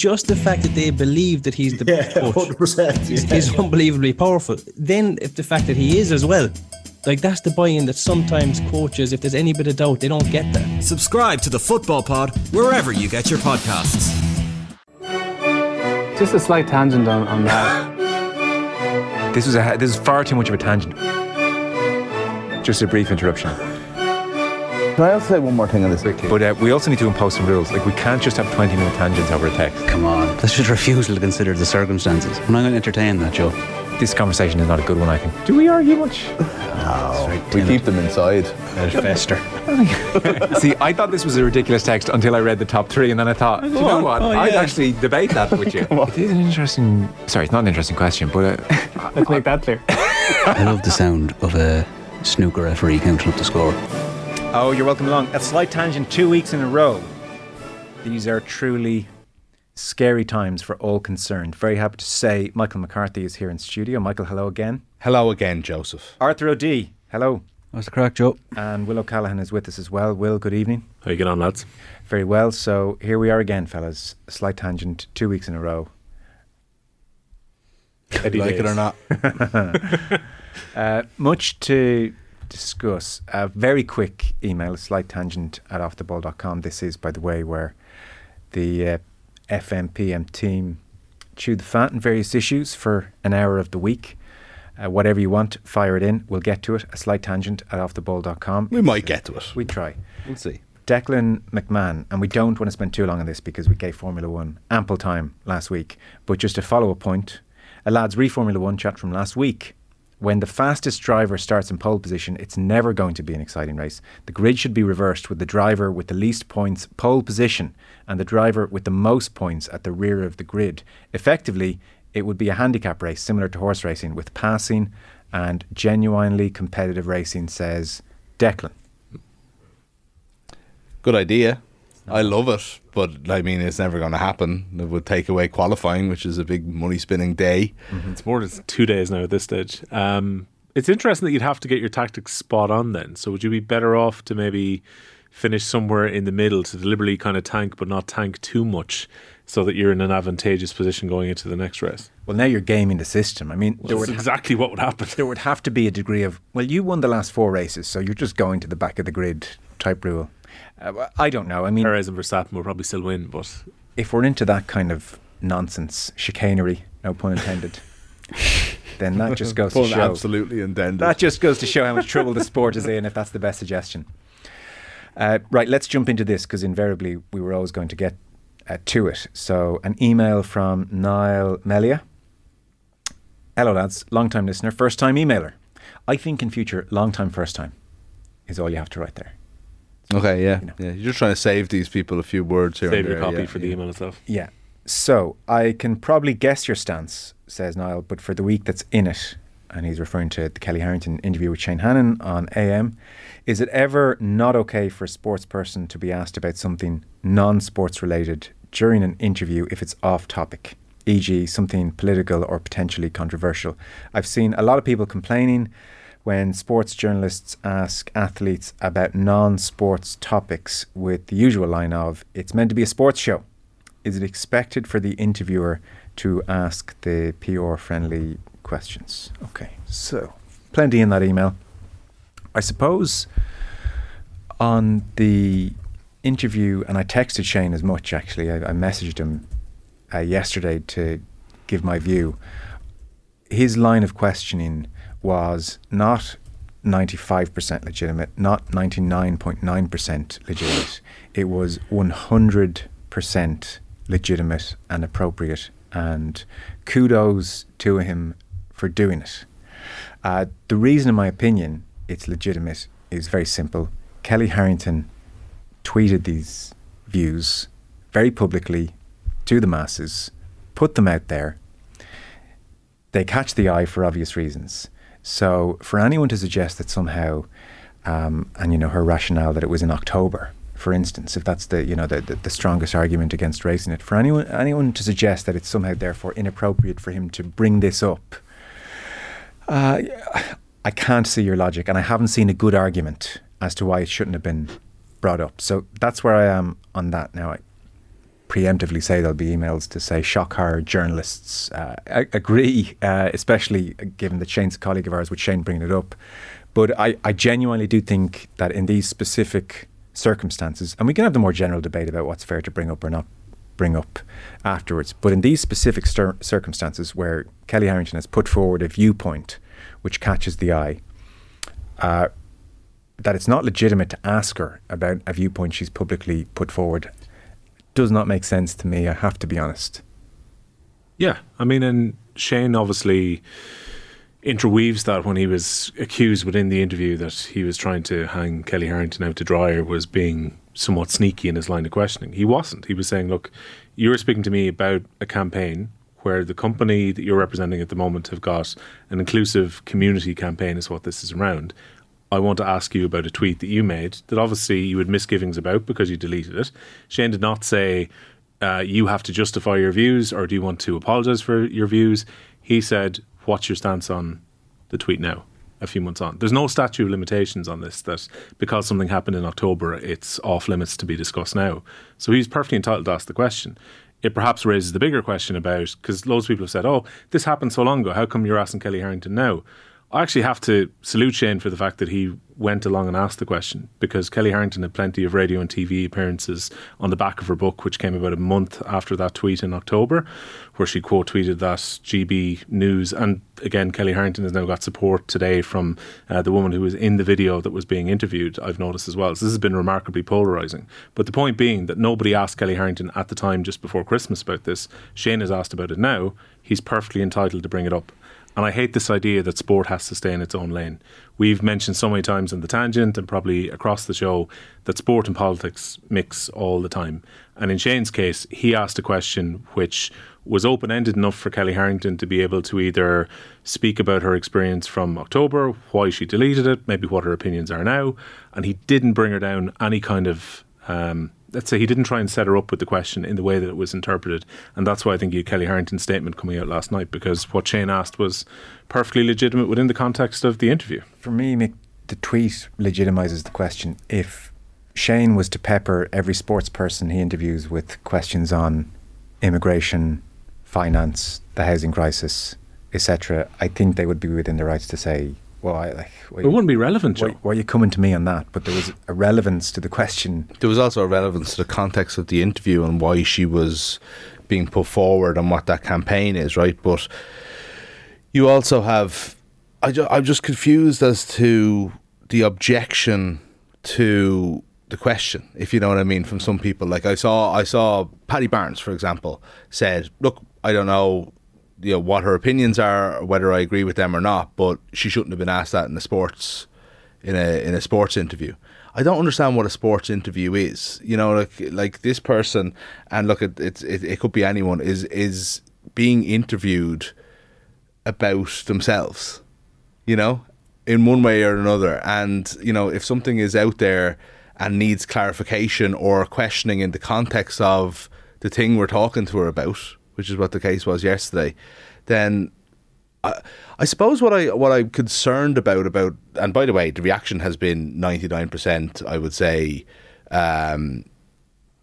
just the fact that they believe that he's the Yeah, coach 100%. is, yeah. is unbelievably powerful. Then, if the fact that he is as well, like that's the buy-in that sometimes coaches, if there's any bit of doubt, they don't get that. Subscribe to the Football Pod wherever you get your podcasts. Just a slight tangent on, on that. This was a this is far too much of a tangent. Just a brief interruption. Can I also say one more thing on this? But uh, we also need to impose some rules. Like we can't just have 20 minute tangents over a text. Come on, that's just refusal to consider the circumstances. We're not going to entertain that, Joe. This conversation is not a good one, I think. Do we argue much? No. We keep them inside. Let it fester. See, I thought this was a ridiculous text until I read the top three, and then I thought, you know what? I'd actually debate that with you. It is an interesting. Sorry, it's not an interesting question, but uh, Let's make that clear. I love the sound of a snooker referee counting up the score. Oh, you're welcome along. A slight tangent two weeks in a row. These are truly scary times for all concerned. Very happy to say Michael McCarthy is here in studio. Michael, hello again. Hello again, Joseph. Arthur O'Dea, hello. What's the crack, Joe? And Will O'Callaghan is with us as well. Will, good evening. How you getting on, lads? Very well. So here we are again, fellas. A slight tangent two weeks in a row. Eddie like it or not. Uh, much to discuss. A very quick email, a slight tangent at offtheball.com. This is, by the way, where the uh, FMPM team chew the fat on various issues for an hour of the week. Uh, whatever you want, fire it in. We'll get to it. A slight tangent at offtheball.com. We might get to it. We try. We'll see. Declan McMahon, and we don't want to spend too long on this because we gave Formula One ample time last week. But just a follow up point a lads re Formula One chat from last week. When the fastest driver starts in pole position, it's never going to be an exciting race. The grid should be reversed with the driver with the least points pole position and the driver with the most points at the rear of the grid. Effectively, it would be a handicap race similar to horse racing with passing and genuinely competitive racing, says Declan. Good idea. I love it, but I mean, it's never going to happen. It would take away qualifying, which is a big money spinning day. It's more than two days now at this stage. Um, it's interesting that you'd have to get your tactics spot on then. So would you be better off to maybe finish somewhere in the middle to deliberately kind of tank but not tank too much so that you're in an advantageous position going into the next race? Well, now you're gaming the system. I mean, there That's would, exactly what would happen. there would have to be a degree of, well, you won the last four races, so you're just going to the back of the grid type rule. Uh, I don't know. I mean, Perez and Verstappen will probably still win, but if we're into that kind of nonsense, chicanery, no pun intended, then that just goes to show. absolutely intended. That just goes to show how much trouble the sport is in if that's the best suggestion. Uh, right, let's jump into this because invariably we were always going to get uh, to it. So, an email from Niall Melia. Hello, lads. Long time listener, first time emailer. I think in future, long time, first time is all you have to write there. Okay, yeah, You know. yeah. You're just trying to save these people a few words here. save and your copy yeah, for the yeah. email itself. Yeah. So I can probably guess your stance, says Niall, but for the week that's in it, and he's referring to the Kellie Harrington interview with Shane Hannon on AM, is it ever not okay for a sports person to be asked about something non sports related during an interview if it's off topic, e.g., something political or potentially controversial? I've seen a lot of people complaining when sports journalists ask athletes about non sports topics with the usual line of, it's meant to be a sports show. Is it expected for the interviewer to ask the PR friendly questions? Okay, so plenty in that email. I suppose on the interview, and I texted Shane as much actually, I, I messaged him uh, yesterday to give my view. His line of questioning was not 95% legitimate, not 99.9% legitimate. It was 100% legitimate and appropriate. And kudos to him for doing it. Uh, the reason, in my opinion, it's legitimate is very simple. Kellie Harrington tweeted these views very publicly to the masses, put them out there. They catch the eye for obvious reasons. So, for anyone to suggest that somehow, um, and you know, her rationale that it was in October, for instance, if that's the you know the, the, the strongest argument against raising it, for anyone anyone to suggest that it's somehow therefore inappropriate for him to bring this up, uh, I can't see your logic, and I haven't seen a good argument as to why it shouldn't have been brought up. So that's where I am on that now. I, preemptively say there'll be emails to say shock horror journalists uh, agree, uh, especially given that Shane's a colleague of ours, with Shane bringing it up. But I, I genuinely do think that in these specific circumstances, and we can have the more general debate about what's fair to bring up or not bring up afterwards, but in these specific stir- circumstances where Kellie Harrington has put forward a viewpoint which catches the eye, uh, that it's not legitimate to ask her about a viewpoint she's publicly put forward does not make sense to me. I have to be honest. Yeah, I mean, and Shane obviously interweaves that when he was accused within the interview that he was trying to hang Kellie Harrington out to dry or was being somewhat sneaky in his line of questioning. He wasn't. He was saying, "Look, you were speaking to me about a campaign." Where the company that you're representing at the moment have got an inclusive community campaign, is what this is around. I want to ask you about a tweet that you made that obviously you had misgivings about because you deleted it. Shane did not say uh, you have to justify your views or do you want to apologize for your views. He said, What's your stance on the tweet now? A few months on. There's no statute of limitations on this that because something happened in October, it's off limits to be discussed now. So he's perfectly entitled to ask the question. It perhaps raises the bigger question about because loads of people have said, Oh, this happened so long ago. How come you're asking Kellie Harrington now? I actually have to salute Shane for the fact that he went along and asked the question because Kellie Harrington had plenty of radio and TV appearances on the back of her book, which came about a month after that tweet in October, where she quote tweeted that GB News. And again, Kellie Harrington has now got support today from uh, the woman who was in the video that was being interviewed, I've noticed as well. So this has been remarkably polarizing. But the point being that nobody asked Kellie Harrington at the time just before Christmas about this. Shane has asked about it now. He's perfectly entitled to bring it up. And I hate this idea that sport has to stay in its own lane. We've mentioned so many times in the tangent and probably across the show that sport and politics mix all the time. And in Shane's case, he asked a question which was open ended enough for Kellie Harrington to be able to either speak about her experience from October, why she deleted it, maybe what her opinions are now. And he didn't bring her down any kind of um, let's say he didn't try and set her up with the question in the way that it was interpreted, and that's why I think you Kellie Harrington's statement coming out last night because what Shane asked was perfectly legitimate within the context of the interview. For me, Mick, the tweet legitimizes the question. If Shane was to pepper every sports person he interviews with questions on immigration, finance, the housing crisis, etc., I think they would be within their rights to say, well, I, like, it wouldn't be relevant, Joe. Why, why, are you coming to me on that? But there was a relevance to the question. There was also a relevance to the context of the interview and why she was being put forward and what that campaign is, right? But you also have, I ju- I'm just confused as to the objection to the question, if you know what I mean, from some people. Like I saw, I saw Paddy Barnes, for example, said, "Look, I don't know you know what her opinions are, whether I agree with them or not. But she shouldn't have been asked that in a sports in a in a sports interview. I don't understand what a sports interview is. You know, like like this person, and look, it it, it could be anyone is is being interviewed about themselves. You know, in one way or another, and you know, if something is out there and needs clarification or questioning in the context of the thing we're talking to her about, which is what the case was yesterday, then I, I suppose what I what I'm concerned about about and by the way, the reaction has been ninety nine percent. I would say, um,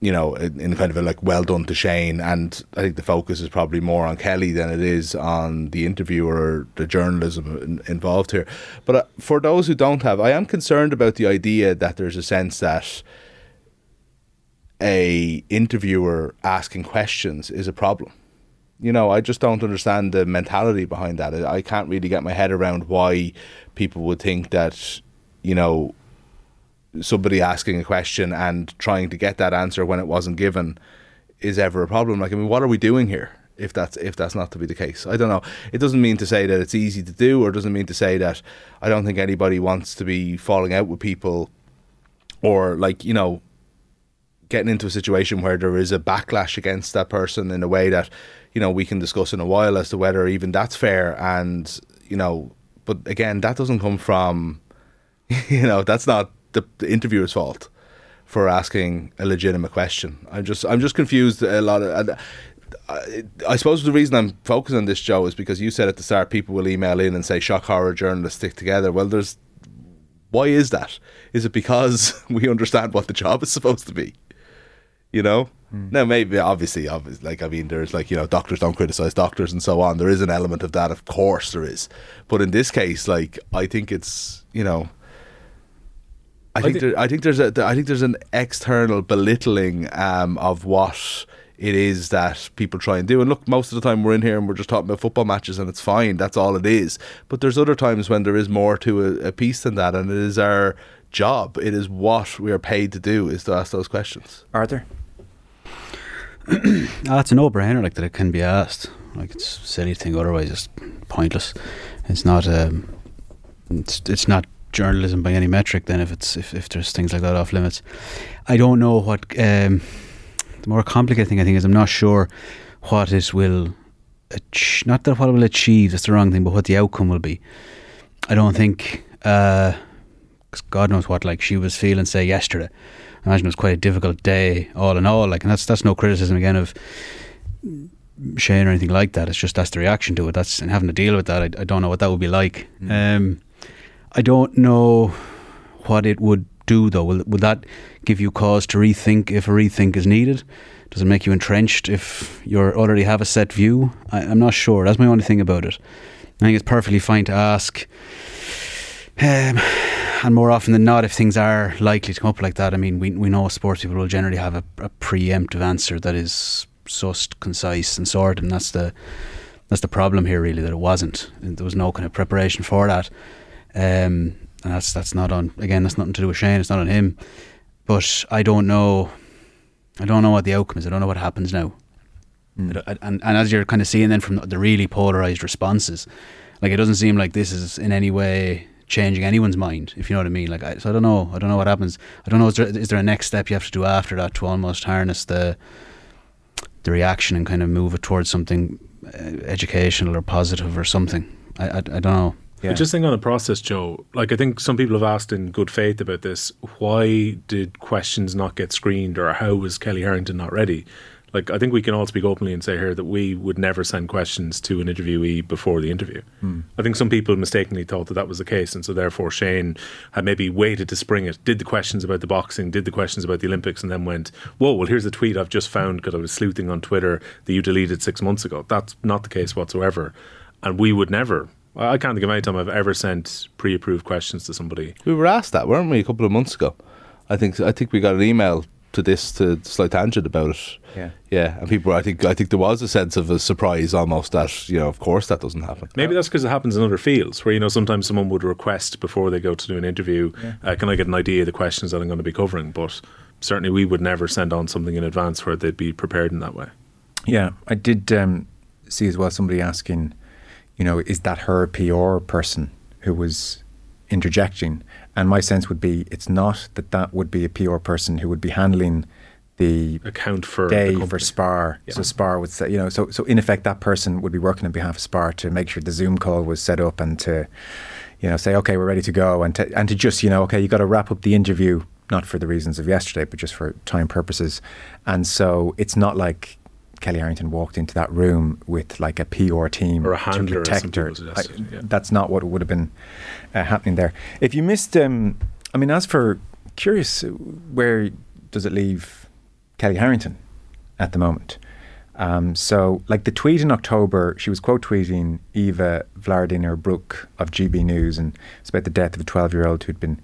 you know, in, in, kind of a like well done to Shane, and I think the focus is probably more on Kellie than it is on the interviewer or the journalism in, involved here. But uh, for those who don't have, I am concerned about the idea that there's a sense that a interviewer asking questions is a problem you know, I just don't understand the mentality behind that. I can't really get my head around why people would think that, you know, somebody asking a question and trying to get that answer when it wasn't given is ever a problem. Like, I mean, what are we doing here? If that's if that's not to be the case, I don't know. It doesn't mean to say that it's easy to do, or doesn't mean to say that I don't think anybody wants to be falling out with people, or like you know, getting into a situation where there is a backlash against that person in a way that you know we can discuss in a while as to whether even that's fair and you know but again that doesn't come from you know that's not the, the interviewer's fault for asking a legitimate question i'm just i'm just confused a lot of I, uh, I suppose the reason I'm focusing on this, Joe, is because you said at the start people will email in and say shock horror journalists stick together. Well, there's why is that? Is it because we understand what the job is supposed to be? You know, Now, maybe, obviously, obviously, like I mean, there's like you know, doctors don't criticize doctors and so on. There is an element of that, of course, there is. But in this case, like I think it's you know, I think thi- there, I think there's a I think there's an external belittling um, of what it is that people try and do. And look, most of the time we're in here and we're just talking about football matches, and it's fine. That's all it is. But there's other times when there is more to a, a piece than that, and it is our job. It is what we are paid to do is to ask those questions. Arthur? Ah, it's a no-brainer, like that it can be asked. Like it's silly thing, otherwise it's pointless. It's not. Um, it's it's not journalism by any metric. Then if it's if, if there's things like that off limits, I don't know what. Um, the more complicated thing I think is I'm not sure what it will. Ach- not that what it will achieve. That's the wrong thing, but what the outcome will be. I don't think. Uh, God knows what like she was feeling say yesterday. I imagine it was quite a difficult day all in all. Like, and that's that's no criticism again of Shane or anything like that. It's just that's the reaction to it. That's and having to deal with that. I, I don't know what that would be like. Um, I don't know what it would do though. Will would that give you cause to rethink if a rethink is needed? Does it make you entrenched if you already have a set view? I, I'm not sure. That's my only thing about it. I think it's perfectly fine to ask. Um, and more often than not, if things are likely to come up like that, I mean, we we know sports people will generally have a, a preemptive answer that is sussed, concise, and sorted, and that's the that's the problem here, really, that it wasn't. There was no kind of preparation for that, um, and that's that's not on. Again, that's nothing to do with Shane. It's not on him. But I don't know. I don't know what the outcome is. I don't know what happens now. Don't- And, and as you're kind of seeing then from the really polarized responses, like it doesn't seem like this is in any way changing anyone's mind, if you know what I mean. Like, I, so I don't know. I don't know what happens. I don't know. Is there, is there a next step you have to do after that to almost harness the the reaction and kind of move it towards something uh, educational or positive or something? I, I, I don't know. Yeah. Just think on the process, Joe, like I think some people have asked in good faith about this. Why did questions not get screened, or how was Kellie Harrington not ready? Like I think we can all speak openly and say here that we would never send questions to an interviewee before the interview. Hmm. I think some people mistakenly thought that that was the case, and so therefore Shane had maybe waited to spring it, did the questions about the boxing, did the questions about the Olympics, and then went, "Whoa, well here's the tweet I've just found because I was sleuthing on Twitter that you deleted six months ago." That's not the case whatsoever, and we would never. I I can't think of any time I've ever sent pre-approved questions to somebody. We were asked that, weren't we, a couple of months ago? I think I think we got an email to this to Slight Tangent about it. Yeah. Yeah, and people, I think, I think there was a sense of a surprise almost that you know, of course, that doesn't happen. Maybe that's because it happens in other fields where you know sometimes someone would request before they go to do an interview, uh, "Can I get an idea of the questions that I'm going to be covering?" But certainly we would never send on something in advance where they'd be prepared in that way. Yeah, I did um, see as well somebody asking, you know, is that her PR person who was interjecting? And my sense would be it's not that that would be a PR person who would be handling the Account for day the for. Spar. So Spar would say, you know, so so in effect that person would be working on behalf of Spar to make sure the Zoom call was set up and to, you know, say okay we're ready to go and to and to just you know okay you got to wrap up the interview not for the reasons of yesterday but just for time purposes, and so it's not like. Kellie Harrington walked into that room with like a PR team Or a to handler, some protect her. I- yeah. That's not what would have been uh, happening there. If you missed, um, I mean, as for curious, where does it leave Kellie Harrington at the moment? Um, so, like the tweet in October, she was quote tweeting Eva Vlaardingerbroek of GB News, and it's about the death of a 12 year old who'd been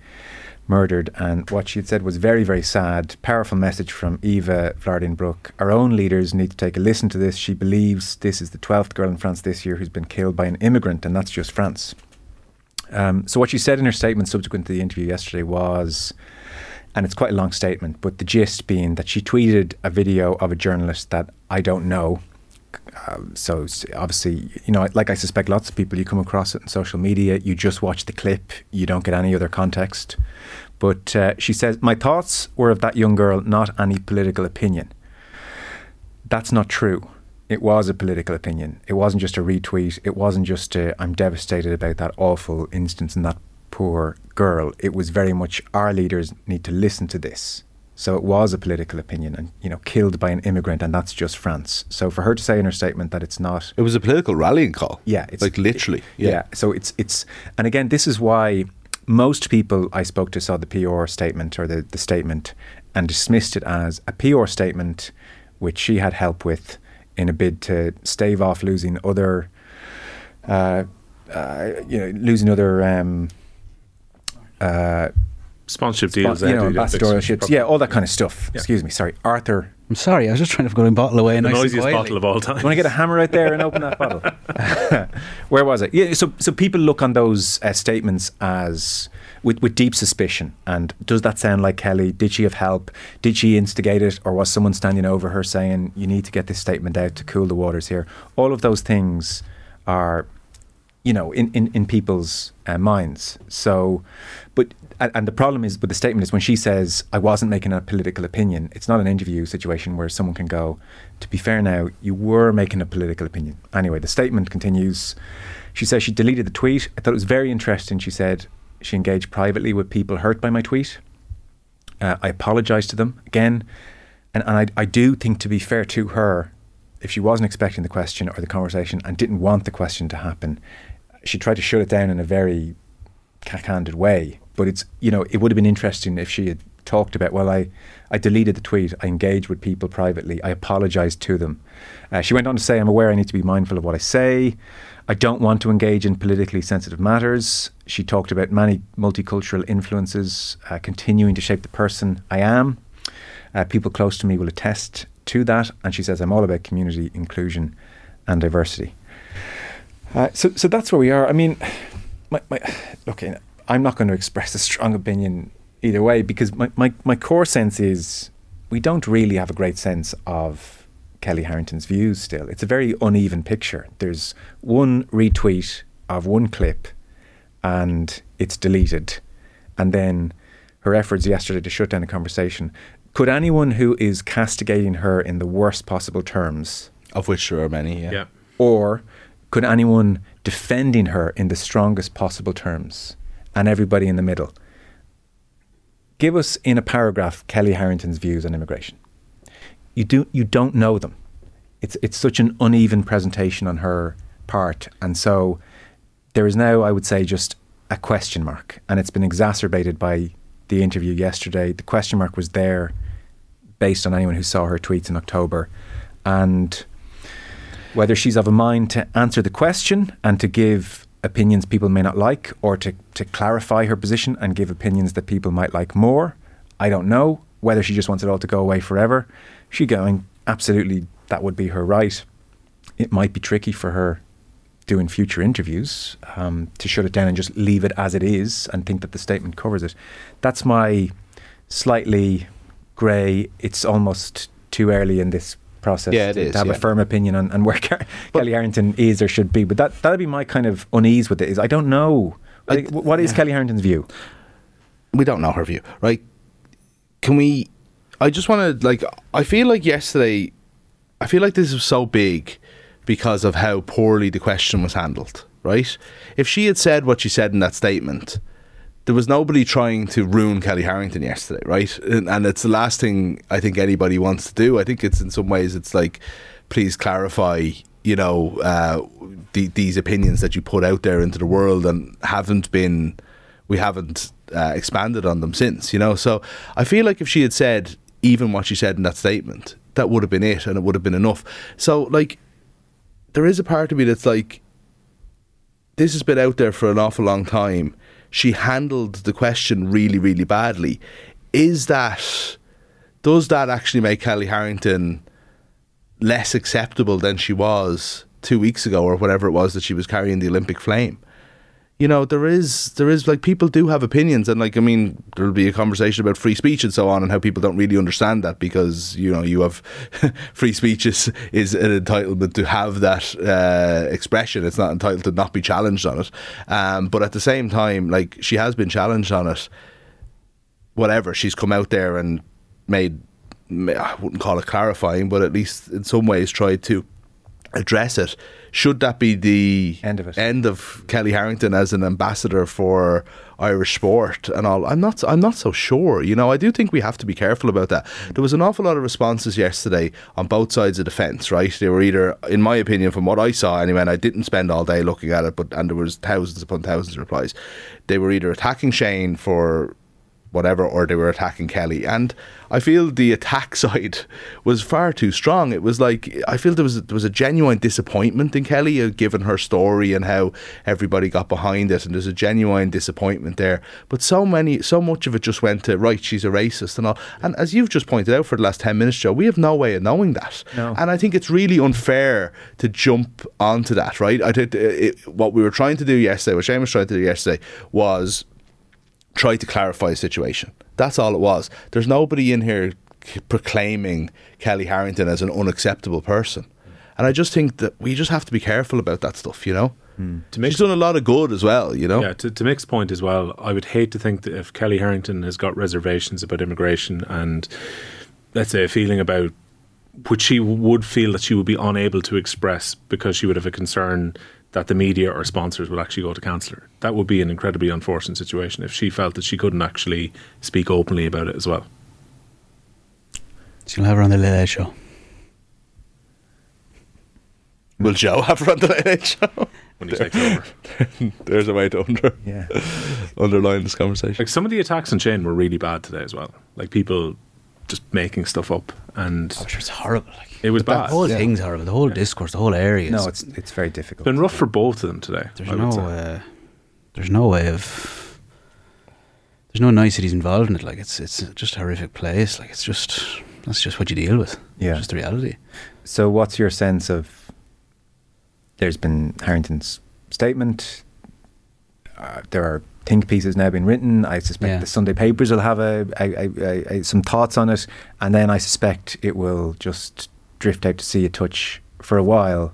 murdered. And what she had said was very, very sad. Powerful message from Eva Vlaardingerbroek. Our own leaders need to take a listen to this. She believes this is the 12th girl in France this year who's been killed by an immigrant, and that's just France. Um, so, what she said in her statement subsequent to the interview yesterday was, and it's quite a long statement, but the gist being that she tweeted a video of a journalist that I don't know. Um, so obviously, you know, like I suspect lots of people, you come across it in social media, you just watch the clip, you don't get any other context. But uh, she says, My thoughts were of that young girl, not any political opinion. That's not true. It was a political opinion. It wasn't just a retweet. It wasn't just i I'm devastated about that awful instance and that poor girl. It was very much our leaders need to listen to this. So it was a political opinion and, you know, killed by an immigrant, and that's just France. So for her to say in her statement that it's not It was a political rallying call. yeah, it's like literally. Yeah. Yeah. So it's it's and again, this is why most people I spoke to saw the PR statement or the, the statement and dismissed it as a PR statement, which she had help with in a bid to stave off losing other, uh, uh, you know, losing other. Um, uh, Sponsorship spon- deals, you know, do, yeah, ambassadorships, yeah, all that kind of stuff. Yeah. Excuse me, sorry, Arthur. I'm sorry, I was just trying to go and bottle away. The nice noisiest quietly. bottle of all time. Do you want to get a hammer out there and open that bottle? Where was it? Yeah, so so people look on those uh, statements as with with deep suspicion. And does that sound like Kellie? Did she have help? Did she instigate it, or was someone standing over her saying, "You need to get this statement out to cool the waters here"? All of those things are, you know, in in, in people's uh, minds. So, but and, the problem is with the statement is when she says, "I wasn't making a political opinion." It's not an interview situation where someone can go, "To be fair, now you were making a political opinion." Anyway, the statement continues. She says she deleted the tweet. I thought it was very interesting. She said she engaged privately with people hurt by my tweet. Uh, I apologized to them again, and, and I, I do think to be fair to her, if she wasn't expecting the question or the conversation and didn't want the question to happen, she tried to shut it down in a very cack-handed way. But it's you know it would have been interesting if she had talked about well I I deleted the tweet I engaged with people privately I apologized to them. Uh, she went on to say I'm aware I need to be mindful of what I say. I don't want to engage in politically sensitive matters. She talked about many multicultural influences uh, continuing to shape the person I am. Uh, people close to me will attest to that, and she says I'm all about community inclusion and diversity. Uh, so, so that's where we are. I mean, my, my, look, I'm not going to express a strong opinion either way because my, my, my core sense is we don't really have a great sense of Kellie Harrington's views still. It's a very uneven picture. There's one retweet of one clip and it's deleted. And then her efforts yesterday to shut down the conversation. Could anyone who is castigating her in the worst possible terms, of which there are many, yeah, Yeah. or could anyone defending her in the strongest possible terms and everybody in the middle? Give us in a paragraph Kellie Harrington's views on immigration. You do you don't know them. It's it's such an uneven presentation on her part, and so there is now, I would say, just a question mark, and it's been exacerbated by the interview yesterday. The question mark was there based on anyone who saw her tweets in October, and whether she's of a mind to answer the question and to give opinions people may not like, or to, to clarify her position and give opinions that people might like more. I don't know whether she just wants it all to go away forever. She going, absolutely, that would be her right. It might be tricky for her doing future interviews um, to shut it down and just leave it as it is and think that the statement covers it. That's my slightly grey. It's almost too early in this process Yeah, it to, is, to have yeah. a firm opinion on, on where Car- Kellie Harrington is or should be. But that that'd be my kind of unease with it. Is I don't know. Like, wh- what is Kellie Harrington's view? we don't know her view, right? Can we? I just want to like. I feel like yesterday. I feel like this was so big because of how poorly the question was handled. Right? If she had said what she said in that statement, there was nobody trying to ruin Kellie Harrington yesterday, right? And, and it's the last thing I think anybody wants to do. I think it's in some ways it's like, please clarify, you know, uh, the, these opinions that you put out there into the world and haven't been, we haven't uh, expanded on them since, you know. So I feel like if she had said even what she said in that statement, that would have been it, and it would have been enough. So like, there is a part of me that's like, this has been out there for an awful long time. She handled the question really, really badly. Is that does that actually make Kellie Harrington less acceptable than she was two weeks ago or whatever it was that she was carrying the Olympic flame? You know, there is there is like people do have opinions and like I mean there'll be a conversation about free speech and so on and how people don't really understand that because, you know, you have free speech is, is an entitlement to have that uh, expression. It's not entitled to not be challenged on it. Um, but at the same time, like she has been challenged on it whatever she's come out there and made I wouldn't call it clarifying but at least in some ways tried to address it should that be the End of it. end of Kellie Harrington as an ambassador for Irish sport and all? I'm not I'm not so sure you know I do think we have to be careful about that. There was an awful lot of responses yesterday on both sides of the fence right? They were either in my opinion from what I saw anyway and I didn't spend all day looking at it but and there was thousands upon thousands of replies they were either attacking Shane for whatever, or they were attacking Kellie. And I feel the attack side was far too strong. It was like I feel there was there was a genuine disappointment in Kellie, uh, given her story and how everybody got behind it, and there's a genuine disappointment there. But so many, so much of it just went to right. She's a racist and all. And as you've just pointed out for the last ten minutes, Joe, we have no way of knowing that. No. And I think it's really unfair to jump onto that. Right? I did uh, it, what we were trying to do yesterday, what Seamus tried to do yesterday, was try to clarify the situation. That's all it was. There's nobody in here proclaiming Kellie Harrington as an unacceptable person. And I just think that we just have to be careful about that stuff, you know? Hmm. To make She's done a lot of good as well, you know? Yeah, to, to Mick's point as well, I would hate to think that if Kellie Harrington has got reservations about immigration and, let's say, a feeling about which she would feel that she would be unable to express because she would have a concern that the media or sponsors would actually go to cancel her. That would be an incredibly unfortunate situation if she felt that she couldn't actually speak openly about it as well. So you'll have her on the Late Late Show. Will Joe have her on the Late Late Show? When he takes over. There's a way to under, Yeah. underline this conversation. Like some of the attacks on Shane were really bad today as well. Like people just making stuff up and Oh, sure, it's horrible. Like, it was the bad. whole thing's horrible. The whole discourse, the whole area. No, it's it's very difficult. It's been rough for both of them today. there's I no, would uh, there's no way of. There's no niceties involved in it. Like it's it's just a horrific place. Like it's just that's just what you deal with. Yeah. it's just the reality. So, what's your sense of? There's been Harrington's statement. Uh, there are think piece has now been written. I suspect Yeah. the Sunday papers will have a, a, a, a, some thoughts on it, and then I suspect it will just drift out to sea a touch for a while.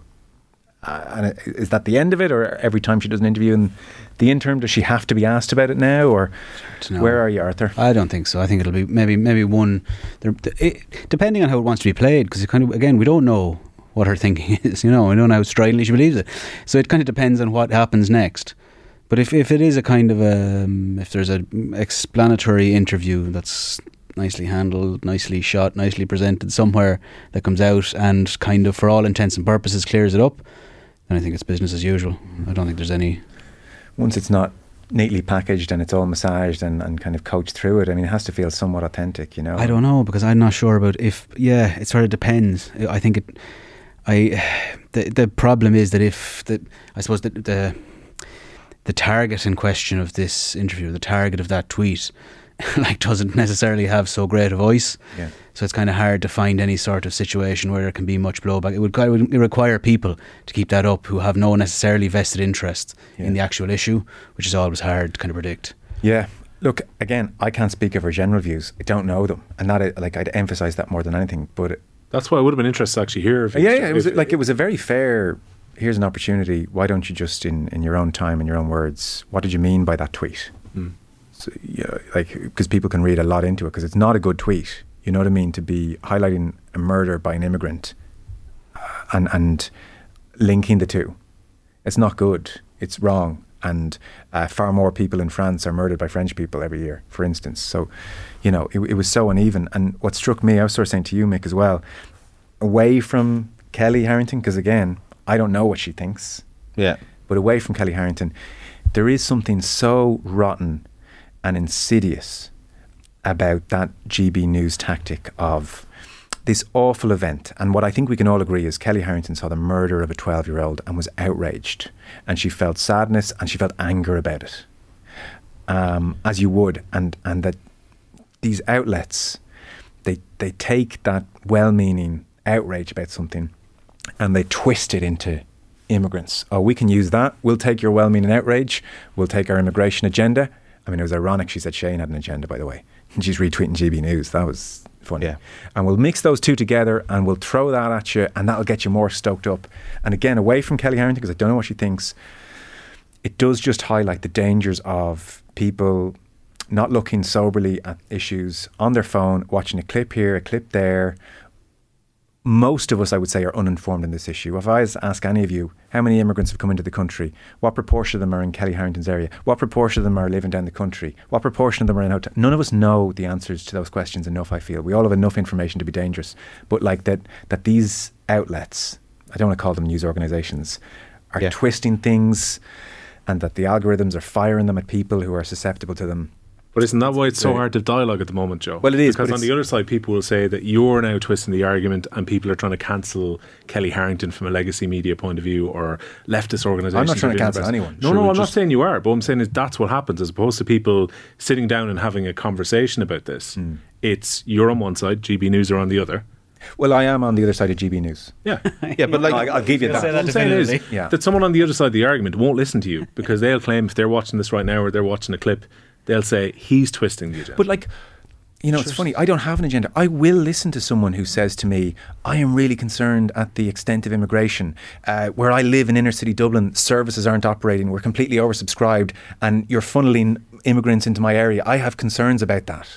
Uh, and is that the end of it, or every time she does an interview in the interim, does she have to be asked about it now, or where are you, Arthur? I don't think so. I think it'll be maybe maybe one. There, it, depending on how it wants to be played, because kind of again we don't know what her thinking is. You know, we don't know how stridently she believes it. So it kind of depends on what happens next. But if if it is a kind of a if there's a explanatory interview that's nicely handled, nicely shot, nicely presented somewhere that comes out and kind of for all intents and purposes clears it up, then I think it's business as usual. I don't think there's any. Once it's not neatly packaged and it's all massaged and, and kind of coached through it, I mean, it has to feel somewhat authentic, you know. I don't know because I'm not sure about if. Yeah, it sort of depends. I I think it. I the the problem is that if the I suppose the the the target in question of this interview, the target of that tweet, like doesn't necessarily have so great a voice. Yeah. So it's kind of hard to find any sort of situation where there can be much blowback. It would, it would require people to keep that up who have no necessarily vested interest Yeah. in the actual issue, which is always hard to kind of predict. Yeah. Look, again, I can't speak of her general views. I don't know them, and that like I'd emphasize that more than anything. But it, That's why I would have been interested to actually hear. If yeah, yeah, it was if- like it was a very fair. Here's an opportunity. Why don't you just, in, in your own time, in your own words, what did you mean by that tweet? Hmm. So, yeah, like because people can read a lot into it because it's not a good tweet. You know what I mean? To be highlighting a murder by an immigrant uh, and and linking the two, it's not good. It's wrong. And uh, far more people in France are murdered by French people every year, for instance. So, you know, it, it was so uneven. And what struck me, I was sort of saying to you, Mick, as well, away from Kellie Harrington, because again, I don't know what she thinks, Yeah. but away from Kellie Harrington, there is something so rotten and insidious about that GB News tactic of this awful event. And what I think we can all agree is Kellie Harrington saw the murder of a 12 year old and was outraged. And she felt sadness and she felt anger about it, um, as you would. And, and that these outlets, they, they take that well meaning outrage about something and they twist it into immigrants. Oh, we can use that. We'll take your well meaning outrage. We'll take our immigration agenda. I mean, it was ironic she said Shane had an agenda, by the way. And she's retweeting GB News. That was funny. Yeah. And we'll mix those two together and we'll throw that at you, and that'll get you more stoked up. And again, away from Kellie Harrington, because I don't know what she thinks, it does just highlight the dangers of people not looking soberly at issues on their phone, watching a clip here, a clip there. Most of us, I would say, are uninformed in this issue. If I was to ask any of you how many immigrants have come into the country, what proportion of them are in Kellie Harrington's area, what proportion of them are living down the country, what proportion of them are in hotel, none of us know the answers to those questions enough. I feel we all have enough information to be dangerous, but like that, that these outlets, I don't want to call them news organisations, are Yeah. twisting things, and that the algorithms are firing them at people who are susceptible to them But isn't that why it's so hard to dialogue at the moment, Joe? Well, it is, because on the other side, people will say that you're now twisting the argument, and people are trying to cancel Kellie Harrington from a legacy media point of view or leftist organisation. I'm not trying to cancel anyone. No, no, I'm not saying you are, but I'm saying is that's what happens as opposed to people sitting down and having a conversation about this. Hmm. It's you're on one side, GB News are on the other. Well, I am on the other side of GB News. Yeah. Yeah, but like I'll, I'll give you You'll that. What I'm saying is. Yeah. that someone on the other side of the argument won't listen to you because they'll claim if they're watching this right now or they're watching a clip, they'll say he's twisting the agenda. But like, you know, it's funny. I don't have an agenda. I will listen to someone who says to me, "I am really concerned at the extent of immigration. Uh, where I live in inner city Dublin, services aren't operating. We're completely oversubscribed, and you're funneling immigrants into my area. I have concerns about that."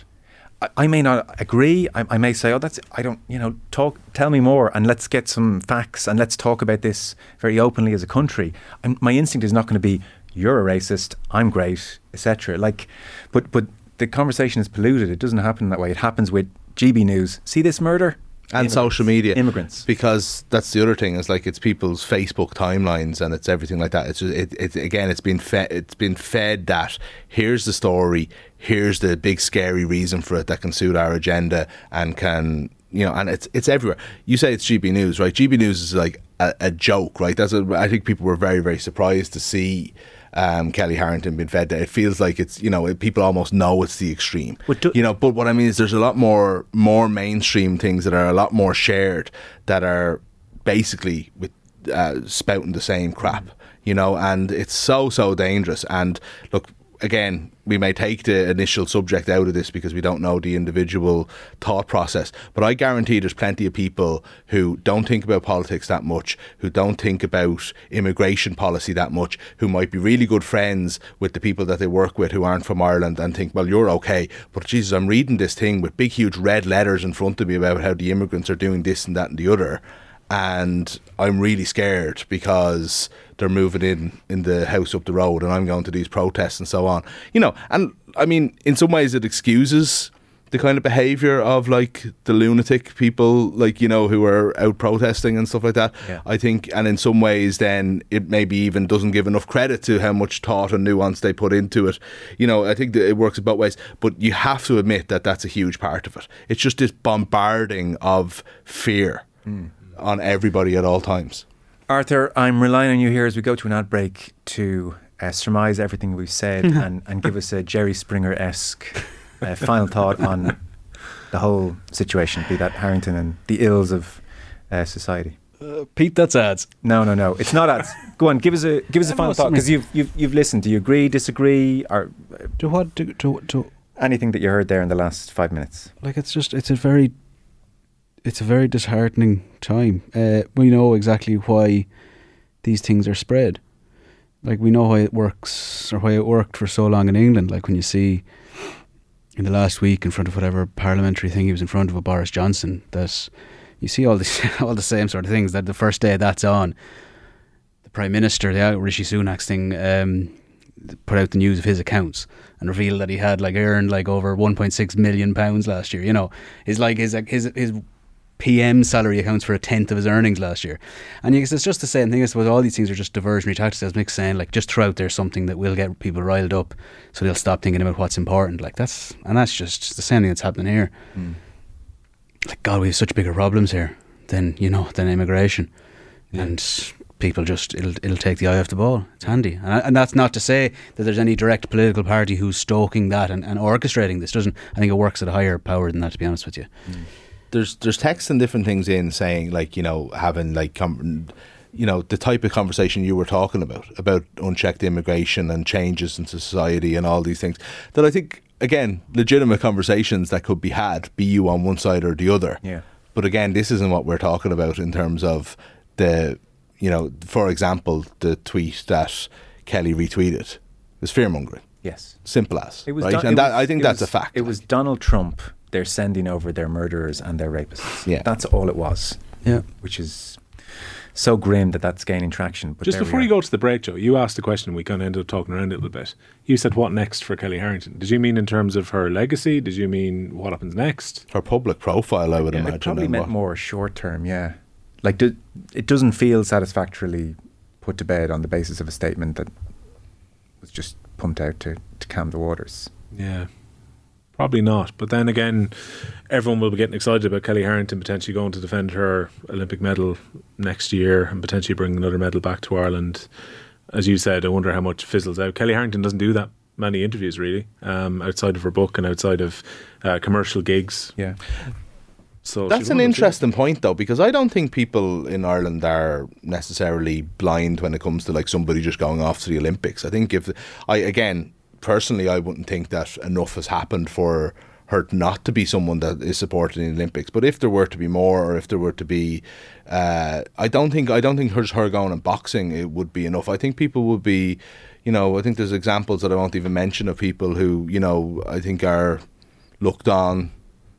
I- I may not agree. I, I may say, "Oh, that's I don't." You know, talk. Tell me more, and let's get some facts, and let's talk about this very openly as a country. I'm, my instinct is not going to be, "You're a racist. I'm great," etc. Like, but but the conversation is polluted. It doesn't happen that way. It happens with GB News. See this murder and Immigrants. social media Immigrants. because that's the other thing is like it's people's Facebook timelines and it's everything like that. It's just, it, it again it's been fed it's been fed that here's the story, here's the big scary reason for it that can suit our agenda and can you know and it's it's everywhere. You say it's GB News, right? GB News is like a, a joke, right? That's a, I think people were very very surprised to see. Um, Kellie Harrington being fed that it feels like it's you know it, people almost know it's the extreme. But do- you know but what I mean is there's a lot more more mainstream things that are a lot more shared that are basically with uh, spouting the same crap you know and it's so so dangerous. And look again we may take the initial subject out of this because we don't know the individual thought process but I guarantee there's plenty of people who don't think about politics that much who don't think about immigration policy that much who might be really good friends with the people that they work with who aren't from Ireland and think well you're okay but Jesus I'm reading this thing with big huge red letters in front of me about how the immigrants are doing this and that and the other and I'm really scared because they're moving in in the house up the road and I'm going to these protests and so on. You know, and I mean, in some ways it excuses the kind of behavior of like the lunatic people like you know who are out protesting and stuff like that. Yeah. i think and in some ways then it maybe even doesn't give enough credit to how much thought and nuance they put into it. You know i think that it works both ways but you have to admit that that's a huge part of it. It's just this bombarding of fear hmm. On everybody at all times Arthur, I'm relying on you here as we go to an ad break to uh, surmise everything we've said and, and give us a Jerry Springer esque uh, final thought on the whole situation, be that Harrington and the ills of uh, society. Pete, that's ads. No, no, no. It's not ads. Go on, give us a give us a I final thought because you've you've you've listened. Do you agree, disagree, or uh, To what? To, to, to anything that you heard there in the last five minutes? like it's just it's a very it's a very disheartening time. Uh, we know exactly why these things are spread. Like we know why it works or why it worked for so long in England. Like when you see in the last week in front of whatever parliamentary thing he was in front of with Boris Johnson, that you see all this all the same sort of things. That the first day that's on, the Prime Minister, the Rishi Sunak's thing, um, put out the news of his accounts and revealed that he had like earned like over 1.6 million pounds last year. You know, his like his his his PM salary accounts for a tenth of his earnings last year. And it's just the same thing. I suppose all these things are just diversionary tactics. As Mick's saying, like just throw out there something that will get people riled up, so they'll stop thinking about what's important. Like that's and that's just the same thing that's happening here. Hmm. Like God, we have such bigger problems here than you know than immigration, and people just it'll it'll take the eye off the ball. It's handy, and, and that's not to say that there's any direct political party who's stoking that and, and orchestrating this. Doesn't I think it works at a higher power than that? To be honest with you. Hmm. There's there's text and different things in saying like you know having like com- you know the type of conversation you were talking about about unchecked immigration and changes in society and all these things that I think again legitimate conversations that could be had be you on one side or the other Yeah. but again this isn't what we're talking about in terms of the you know for example the tweet that Kellie retweeted was fear mongering Yes. simple as It was right Don- and that was- I think that's was- a fact It was Donald Trump. They're sending over their murderers and their rapists. Yeah. that's all it was. Yeah. which is so grim that that's gaining traction. But Just before you go to the break, Joe, you asked a question and we kind of ended up talking around it a little bit. You said, what next for Kellie Harrington? Did you mean in terms of her legacy? Did you mean what happens next? her public profile I would Yeah, imagine it probably meant what- more short term. Yeah, like do, it doesn't feel satisfactorily put to bed on the basis of a statement that was just pumped out to, to calm the waters. Yeah. Probably not. But then again, everyone will be getting excited about Kellie Harrington potentially going to defend her Olympic medal next year and potentially bring another medal back to Ireland. As you said, I wonder how much fizzles out. Kellie Harrington doesn't do that many interviews really, um, outside of her book and outside of uh, commercial gigs. Yeah. So That's an one of the interesting point, though, because I don't think people in Ireland are necessarily blind when it comes to like somebody just going off to the Olympics. I think if I again personally, I wouldn't think that enough has happened for her not to be someone that is supported in the Olympics. But if there were to be more, or if there were to be, uh, I don't think I don't think her, her going and boxing it would be enough. I think people would be, you know, I think there's examples that I won't even mention of people who you know I think are looked on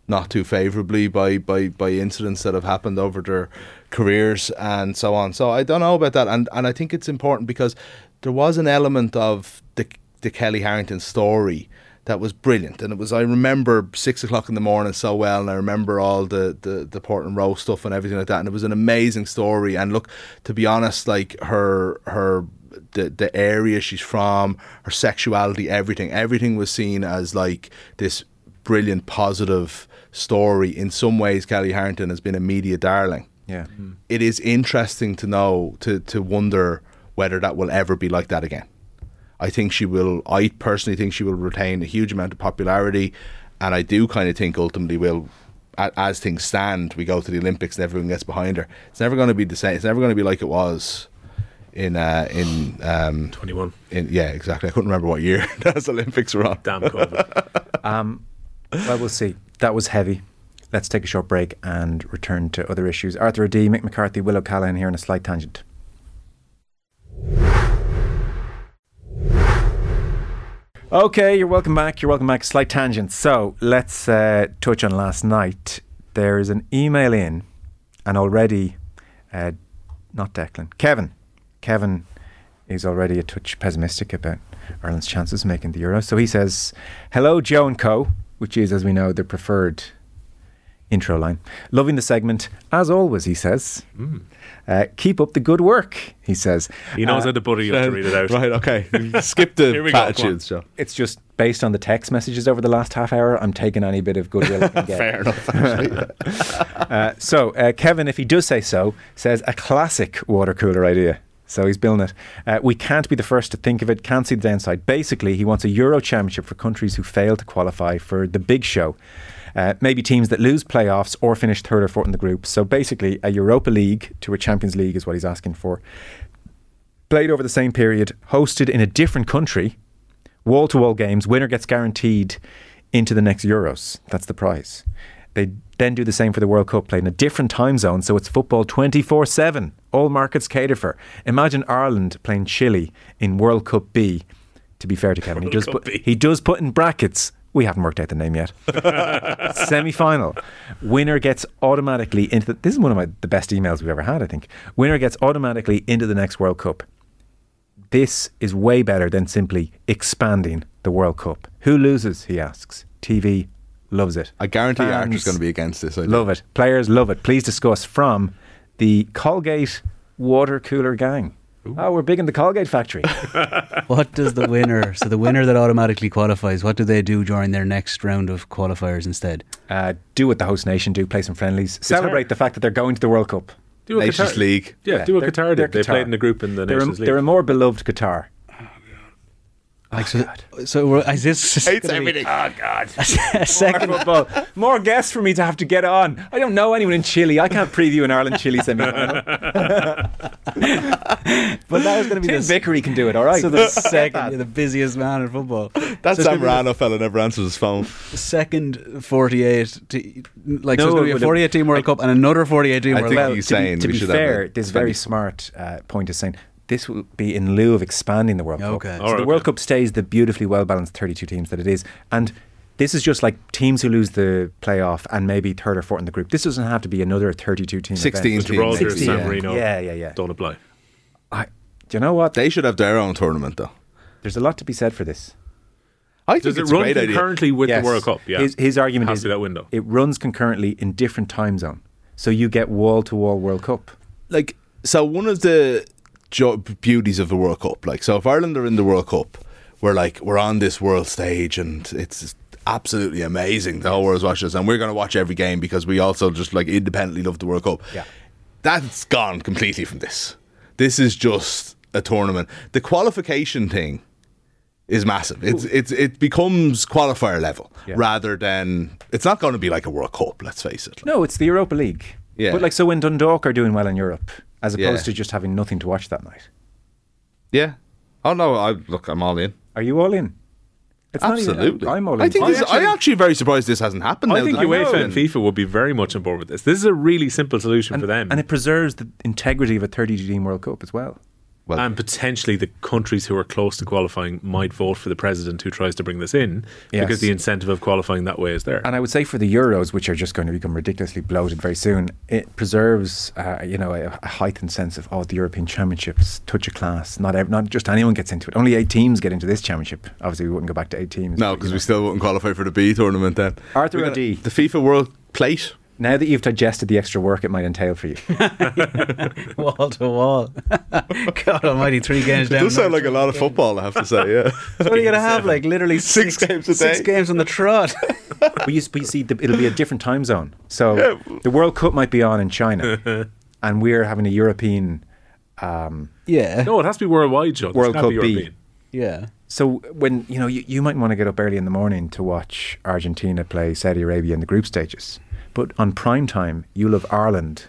not too favourably by, by, by incidents that have happened over their careers and so on. So I don't know about that, and and I think it's important because there was an element of the the Kellie Harrington story that was brilliant, and it was I remember six o'clock in the morning so well, and I remember all the the the Portland Row stuff and everything like that, and it was an amazing story. And look, to be honest, like her her the the area she's from, her sexuality, everything, everything was seen as like this brilliant, positive story. In some ways, Kellie Harrington has been a media darling. Yeah. Hmm. It is interesting to know to to wonder whether that will ever be like that again. I think she will. I personally think she will retain a huge amount of popularity, and I do kind of think ultimately will. As things stand, we go to the Olympics and everyone gets behind her. It's never going to be the same. It's never going to be like it was in uh, in um, 21. in yeah exactly. I couldn't remember what year those Olympics were on. Damn COVID. Um, well, we'll see. That was heavy. Let's take a short break and return to other issues. Arthur D, Mick McCarthy, Will O'Callaghan here on a slight tangent. Okay, you're welcome back. You're welcome back. Slight tangent. So let's uh, touch on last night. There is an email in, and already, uh, not Declan, Kevin. Kevin is already a touch pessimistic about Ireland's chances of making the Euro. So he says, "Hello, Joe and Co." Which is, as we know, the preferred intro line. Loving the segment as always. He says, uh, "Keep up the good work." He says, He knows Uh, how to butter you up to read it out. Right, okay. Skip the Here we go, come on. platitudes, Joe. It's just based on the text messages over the last half hour. I'm taking any bit of goodwill I can get. Fair enough. Actually. Uh, so, uh, Kevin, if he does say so, says a classic water cooler idea. So he's building it. Uh, we can't be the first to think of it, can't see the downside. Basically, he wants a Euro Championship for countries who fail to qualify for the big show. Uh, maybe teams that lose playoffs or finish third or fourth in the group. So basically, a Europa League to a Champions League is what he's asking for. Played over the same period, hosted in a different country, wall to wall games. Winner gets guaranteed into the next Euros. That's the prize. They then do the same for the World Cup, played in a different time zone, so it's football 24 7. All markets cater for. Imagine Ireland playing Chile in World Cup B. To be fair to Kevin, he does, Cup put, B. he does put in brackets. We haven't worked out the name yet. Semi final. Winner gets automatically into the, this is one of my, the best emails we've ever had, I think. Winner gets automatically into the next World Cup this is way better than simply expanding the World Cup. Who loses? He asks. TV loves it. I guarantee Fans Archer's going to be against this. I Love it. Players love it. Please discuss from the Colgate water cooler gang. Oh, we're big in the Colgate factory. What does the winner, so the winner that automatically qualifies, what do they do during their next round of qualifiers instead? uh, do what the host nation do. Play some friendlies. Celebrate the fact that they're going to the World Cup. Do a Nations Qatar- League. Yeah, do a Qatar they're. They Qatar. played in a group in the They're a, Nations League. they're a more beloved Qatar. Like so, so we're- is this Hates gonna be everything. Oh God! a second? football. More guests for me to have to get on. I don't know anyone in Chile. I can't preview an Ireland Chile semi final. But that was going to be Tim the Vickery can do it. All right. So the second, you're the busiest man in football. That So it's gonna fella never answers his phone. the second 48, t- like No, so it's going to be a 48 team World Cup and another 48 team I World think Cup. he's to be- saying to be fair, this very smart uh, point is saying this will be in lieu of expanding the World Cup. Okay. So Alright, the World okay. Cup stays the beautifully well balanced 32 teams that it is. And this is just like teams who lose the playoff and maybe third or fourth in the group. This doesn't have to be another 32 team 16 event. teams. Gibraltar, 16, San yeah. Marino. Yeah, yeah, yeah. Don't apply. I, do you know what? They should have their own tournament, though. There's a lot to be said for this. I think Does it it's a run great idea. concurrently with Yes. the World Cup? Yeah. His, his argument Has is that window. it runs concurrently in different time zone. So you get wall to wall World Cup. like so one of the jo- beauties of the World Cup like so if Ireland are in the World Cup we're like we're on this world stage and it's absolutely amazing. The whole world's watching us, and we're going to watch every game because we also just like independently love the World Cup. Yeah. That's gone completely from this. This is just a tournament. The qualification thing is massive. It's it's it becomes qualifier level Yeah. rather than it's not going to be like a World Cup. Let's face it. No, it's the Europa League. Yeah. But like, so when Dundalk are doing well in Europe, as opposed Yeah. to just having nothing to watch that night, Yeah. Oh no! I look. I'm all in. are you all in? It's not even- Absolutely. I'm all in. I think this, I'm actually very surprised this hasn't happened. I think UEFA and FIFA would be very much on board with this. This is a really simple solution for them. and it preserves the integrity of a 30 team World Cup as well. Well- and potentially the countries who are close to qualifying might vote for the president who tries to bring this in Yes. because the incentive of qualifying that way is there. And I would say for the Euros, which are just going to become ridiculously bloated very soon, it preserves, uh, you know, a, a heightened sense of oh, the European Championships, touch a class. Not ev- not just anyone gets into it. Only eight teams get into this championship. Obviously, we wouldn't go back to eight teams. No, because we know. still wouldn't qualify for the B tournament then. Arthur We're O'D. The FIFA World Plate. Now that you've digested the extra work it might entail for you. wall to wall. God Almighty, three games It down. does sound like a lot of football, I have to say. Yeah. What are you gonna have? Like literally Six games a day. Six games on the trot. but, you, but you see, the, it'll be a different time zone. So the World Cup might be on in China, and we're having a European. Um, yeah, no, it has to be worldwide, Joe. This World can't Cup B. Yeah. So when you know you, you might want to get up early in the morning to watch Argentina play Saudi Arabia in the group stages, but on prime time you'll have Ireland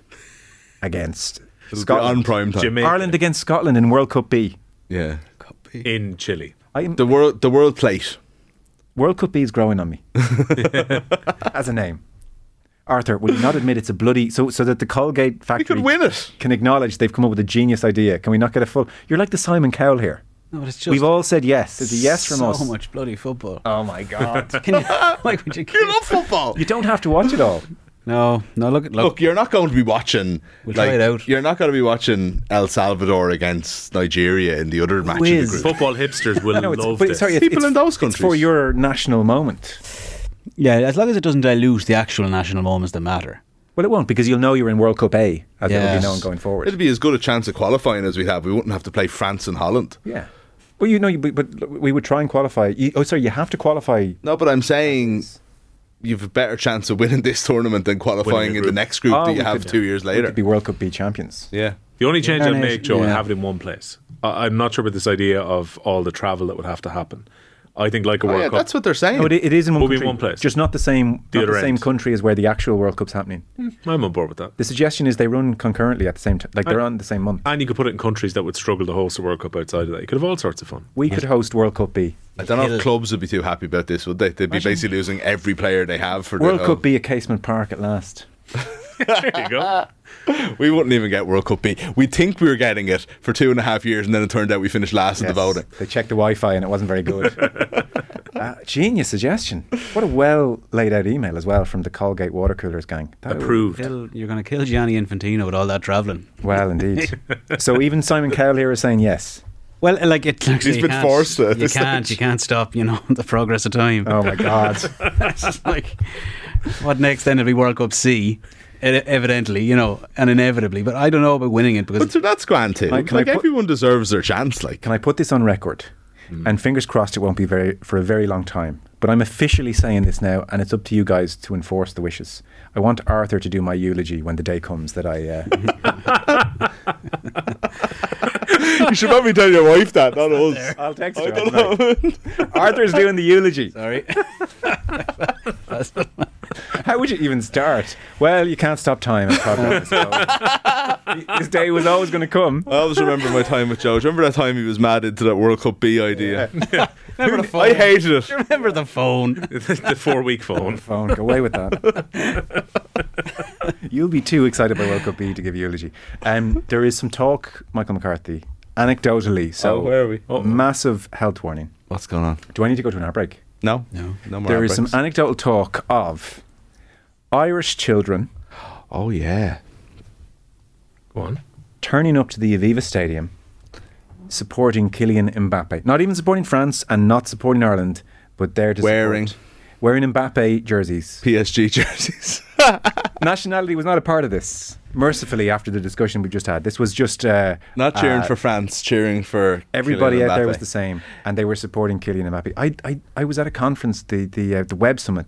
against It'll Scotland. on prime time. Jamaica Ireland against Scotland in World Cup B. Yeah. in Chile. I, The world, the World Plate. World Cup B is growing on me as a name. Arthur, will you not admit it's a bloody so so that the Colgate We factory could win it. can acknowledge they've come up with a genius idea? Can we not get a full? You're like the Simon Cowell here. No, but it's just We've all said yes. It's a yes from so us. much bloody football. Oh my god! Can you? Why would you? You love football. you don't have to watch it all. No, no. Look, look. Look, you're not going to be watching. We'll like, try it out. You're not going to be watching El Salvador against Nigeria in the other match in the group. Football hipsters will No, it's, love but this. sorry, it's, People it's- in those It's for your national moment. Yeah, as long as it doesn't dilute the actual national moments that matter. Well, it won't because you'll know you're in World Cup A, as it will Yes. be known going forward. It'd be as good a chance of qualifying as we have. We wouldn't have to play France and Holland. yeah. Well, you know, you, but, but we would try and qualify. You, oh, sorry, you have to qualify. No, but I'm saying you've a better chance of winning this tournament than qualifying Winning a in the next group Oh, that you have could- two years We later. could be World Cup B champions. yeah. The only change Yeah, I'd make, Joe, and yeah. have it in one place. I, I'm not sure about this idea of all the travel that would have to happen. I think like a Oh, World yeah, Cup. that's what they're saying. No, it, it is in one Will be in one place. just not the same. The not the same country as where the actual World Cup's happening. Hmm. I'm on board with that. The suggestion is they run concurrently at the same time, like they're I- on the same month. And you could put it in countries that would struggle to host a World Cup outside of that. You could have all sorts of fun. We could host World Cup B. I don't know if clubs would be too happy about this, would they? They'd be basically losing every player they have for the World the Cup uh, B at Casement Park at last. There you go. We wouldn't even get World Cup B. We'd think we were getting it for two and a half years, and then it turned out we finished last in the voting. They checked the Wi-Fi and it wasn't very good. uh, genius suggestion. What a well laid out email as well from the Colgate water coolers gang. That- Approved. Kill, you're going to kill Gianni Infantino with all that travelling. Well, indeed. so even Simon Cowell here is saying yes. Well, like it. Actually, He's you been can't- forced to at You can't. stage. You can't stop. You know the progress of time. Oh my God. It's just like what next? Then it'll be World Cup C, evidently. You know, and inevitably. But I don't know about winning it because But so that's granted. too. Like, Like, can I put- everyone deserves their chance. Like Can I put this on record? And fingers crossed, it won't be very for a very long time. But I'm officially saying this now, and it's up to you guys to enforce the wishes. I want Arthur to do my eulogy when the day comes that I. Uh, you should probably tell your wife that, not us. I'll text I her. don't I'll be like, know. Arthur's doing the eulogy. sorry. How would you even start? Well, you can't stop time. and progress, so. His day was always going to come. I always remember my time with Joe. Do you Remember that time he was mad into that World Cup B idea? Remember the phone. I hated it. Remember the phone. the four week phone. Phone, go away with that. You'll be too excited by World Cup B to give eulogy. Um, there is some talk, Michael McCarthy, anecdotally. So, Oh, where are we? Oh. massive health warning. What's going on? Do I need to go to an outbreak? No, No. no more. There is some anecdotal talk of Irish children oh yeah. Go on. turning up to the Aviva Stadium supporting Kylian Mbappe. Not even supporting France and not supporting Ireland, but there to Wearing. support. wearing Mbappe jerseys. PSG jerseys. nationality was not a part of this. Mercifully, after the discussion we just had, this was just uh, Not cheering uh, for France, cheering for Everybody out there was the same, and they were supporting Kylian Mbappe. I, I, I was at a conference, the the uh, the Web Summit,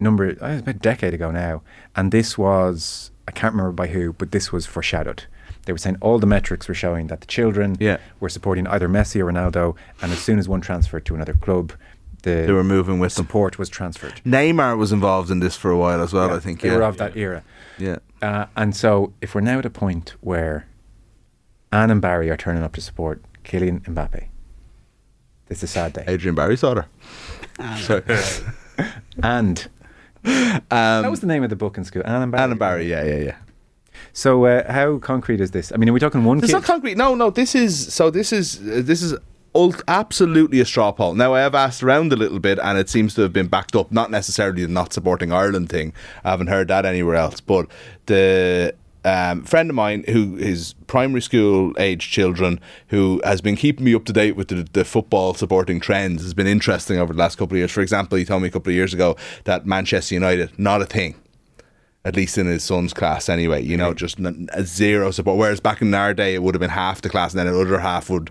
number uh, about a decade ago now, and this was I can't remember by who, but this was foreshadowed. They were saying all the metrics were showing that the children Yeah. were supporting either Messi or Ronaldo, and as soon as one transferred to another club, the They were moving with them. support was transferred. Neymar was involved in this for a while as well. Yeah, I think. they Yeah. were of that era. Yeah. Uh, and so, if we're now at a point where Anne and Barry are turning up to support Kylian Mbappe, it's a sad day. Adrian Barry's daughter. Sorry. And Um, that was the name of the book in school. Anne and Barry. Anna Barry. Yeah, yeah, yeah. So, uh, how concrete is this? I mean, are we talking one It's not concrete. No, no. This is so. This is uh, this is ult- absolutely a straw poll. Now I have asked around a little bit, and it seems to have been backed up. Not necessarily the not supporting Ireland thing. I haven't heard that anywhere else. But the um, friend of mine who is primary school age children who has been keeping me up to date with the, the football supporting trends has been interesting over the last couple of years. For example, he told me a couple of years ago that Manchester United not a thing at least in his son's class anyway, you know, just n- a zero support. Whereas back in our day, it would have been half the class, and then the other half would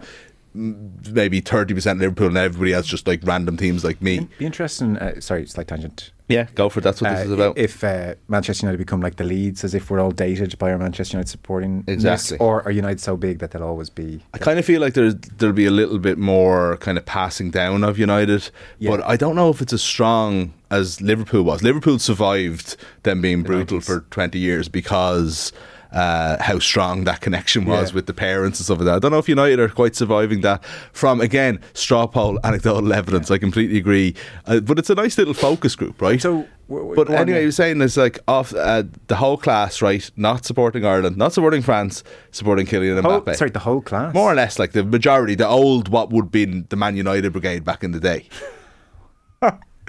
maybe 30% Liverpool, and everybody else just like random teams like me. Be interesting. Uh, sorry, slight tangent. Yeah, go for it. That's what this Uh, is about. If uh, Manchester United become like the Leeds, as if we're all dated by our Manchester United supporting, Exactly. or are United so big that they'll always be? I kind of feel like there's there'll be a little bit more kind of passing down of United, Yeah. but I don't know if it's as strong as Liverpool was. Liverpool survived them being The brutal 90s. for 20 years because uh, how strong that connection was Yeah. with the parents and stuff like that. I don't know if United are quite surviving that from again straw poll anecdotal evidence. I completely agree, uh, but it's a nice little focus group, right? So, w- w- But anyway, yeah. he was saying it's like off uh, the whole class, right? Not supporting Ireland, not supporting France, supporting Kylian Whole- Mbappe. sorry, the whole class. More or less, like the majority, the old what would be the Man United brigade back in the day.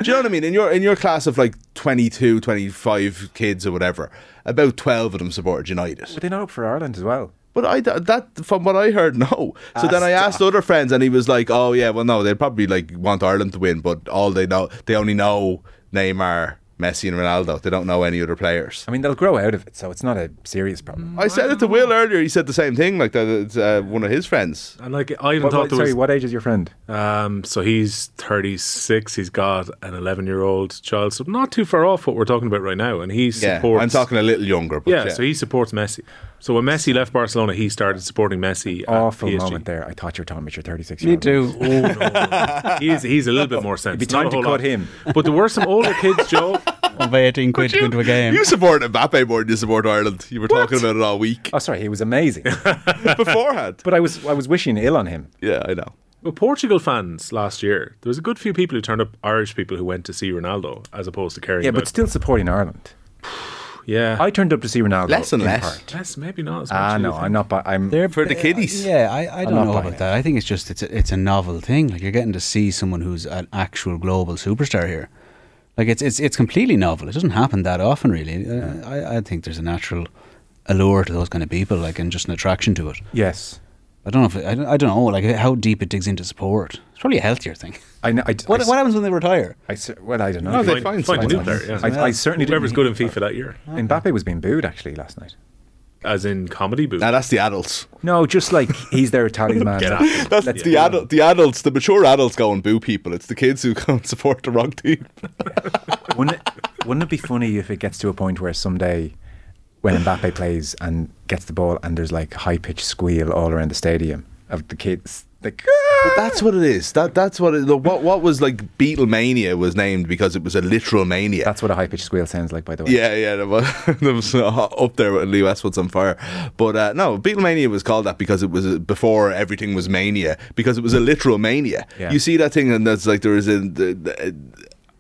Do you know what I mean? In your in your class of like 22, 25 kids or whatever, about 12 of them supported United. Were they not up for Ireland as well? But I that from what I heard, no. So Ah, then I asked stop. other friends, and he was like, "Oh yeah, well no, they'd probably like want Ireland to win, but all they know, they only know Neymar, Messi, and Ronaldo. They don't know any other players." I mean, they'll grow out of it, so it's not a serious problem. I said it to Will earlier. He said the same thing, like that. It's uh, one of his friends. And like I even What- thought what- there sorry, was. what age is your friend? Um, so he's 36. He's got an 11 year old child, so not too far off what we're talking about right now. And he Yeah, supports. I'm talking a little younger. But yeah, yeah, so he supports Messi. So when Messi left Barcelona, he started supporting Messi. at Awful PSG. moment there. I thought you were talking about your 36 Me too. Oh no, he's he's a little bit more sensitive. be time to cut him. But there were some older kids, Joe. I'll buy 18 quid to go into a game. You support Mbappe more than you support Ireland. You were talking about it all week Oh, sorry, he was amazing. beforehand. but I was I was wishing ill on him. Yeah, I know. Well, Portugal fans last year, there was a good few people who turned up, Irish people who went to see Ronaldo, as opposed to caring Yeah, about. but still supporting Ireland. yeah, I turned up to see Ronaldo. Less and in less. part. Yes, maybe not as much. Ah, as no, you I'm not. bu- I'm. They're For the kiddies. Yeah, I, I don't not know buying about it. that. I think it's just it's a, it's a novel thing. Like you're getting to see someone who's an actual global superstar here. Like it's it's it's completely novel. It doesn't happen that often, really. Uh, I I think there's a natural allure to those kind of people, like and just an attraction to it. yes, I don't know if it, I, don't, I don't know like how deep it digs into support. It's probably a healthier thing. I know. I, What I, what happens when they retire? I, cer- well, I don't know. No, they Find- find find a someone. new player, yeah. I, I certainly Whoever's good in FIFA that year, Mbappe was being booed actually last night. as in comedy booth. Now that's the adults. No, just like he's their talisman. Get Like, off him. That's Let's the adult. The adults, the mature adults, go and boo people. It's the kids who go and support the wrong team. wouldn't it, wouldn't it be funny if it gets to a point where someday when Mbappe plays and gets the ball and there's like high pitched squeal all around the stadium of the kids like But that's what it is. That that's what it, the, what what was like Beatlemania was named because it was a literal mania. that's what a high pitched squeal sounds like by the way. Yeah, yeah, that was, that was uh, up there with Lee Westwood's on fire. But uh, no, Beatlemania was called that because it was uh, before everything was mania, because it was a literal mania. Yeah. You see that thing, and that's like there is a, the, the,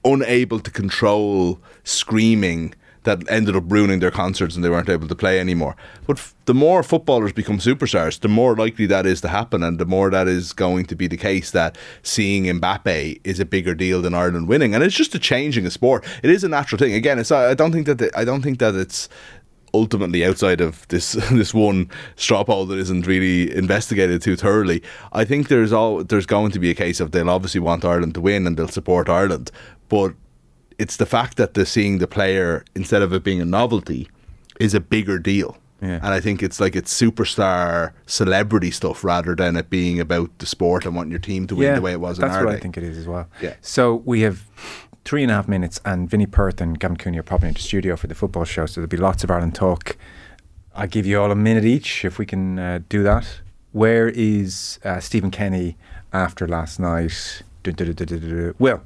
unable to control screaming that ended up ruining their concerts and they weren't able to play anymore. But f- the more footballers become superstars, the more likely that is to happen, and the more that is going to be the case that seeing Mbappe is a bigger deal than Ireland winning, and it's just a changing of sport. It is a natural thing. Again, it's I don't think that the, I don't think that it's ultimately outside of this this one straw poll that isn't really investigated too thoroughly. I think there's all there's going to be a case of they'll obviously want Ireland to win and they'll support Ireland, but it's the fact that they're seeing the player instead of it being a novelty is a bigger deal. Yeah. And I think it's like it's superstar celebrity stuff rather than it being about the sport and wanting your team to win the way it was That's in what. I think it is as well. Yeah. So we have three and a half minutes, and Vinnie Perth and Gavin Cooney are popping into studio for the football show. So there'll be lots of Ireland talk. I'll give you all a minute each if we can uh, do that. Where is uh, Stephen Kenny after last night? Will.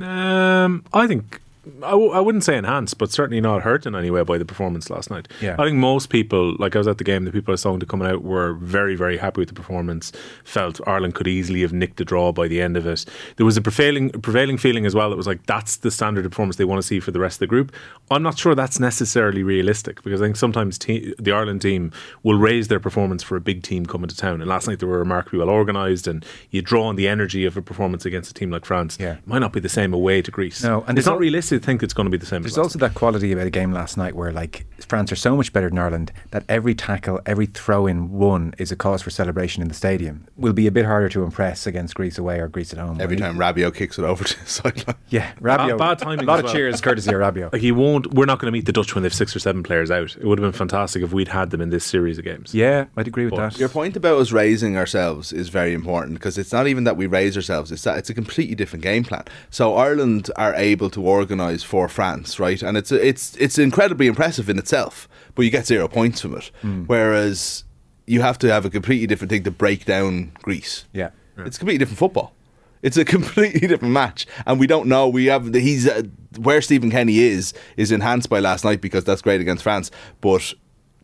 Um, I think I, w- I wouldn't say enhanced, but certainly not hurt in any way by the performance last night. Yeah. I think most people, like I was at the game, the people I saw to coming out were very, very happy with the performance. Felt Ireland could easily have nicked the draw by the end of it. There was a prevailing prevailing feeling as well that was like that's the standard of performance they want to see for the rest of the group. I'm not sure that's necessarily realistic because I think sometimes te- the Ireland team will raise their performance for a big team coming to town. And last night they were remarkably well organised, and you draw on the energy of a performance against a team like France. Yeah. It might not be the same away to Greece. No, and and it's not realistic to think it's going to be the same. There's as last also that quality about a game last night where like France are so much better than Ireland that every tackle, every throw in won is a cause for celebration in the stadium. Will be a bit harder to impress against Greece away or Greece at home. Every time Rabiot kicks it over to the sideline. Yeah, Rabiot. Bad- bad timing A lot as of well. cheers courtesy of Rabiot. Like he won't. We're not going to meet the Dutch when they've six or seven players out. It would have been fantastic if we'd had them in this series of games. Yeah, I'd agree with But- that. Your point about us raising ourselves is very important because it's not even that we raise ourselves; it's that it's a completely different game plan. So Ireland are able to organise for France, right? And it's it's it's incredibly impressive in itself, but you get zero points from it. Whereas you have to have a completely different thing to break down Greece. Yeah. It's completely different football. It's a completely different match, and we don't know. We have he's uh, where Stephen Kenny is is enhanced by last night because that's great against France, but.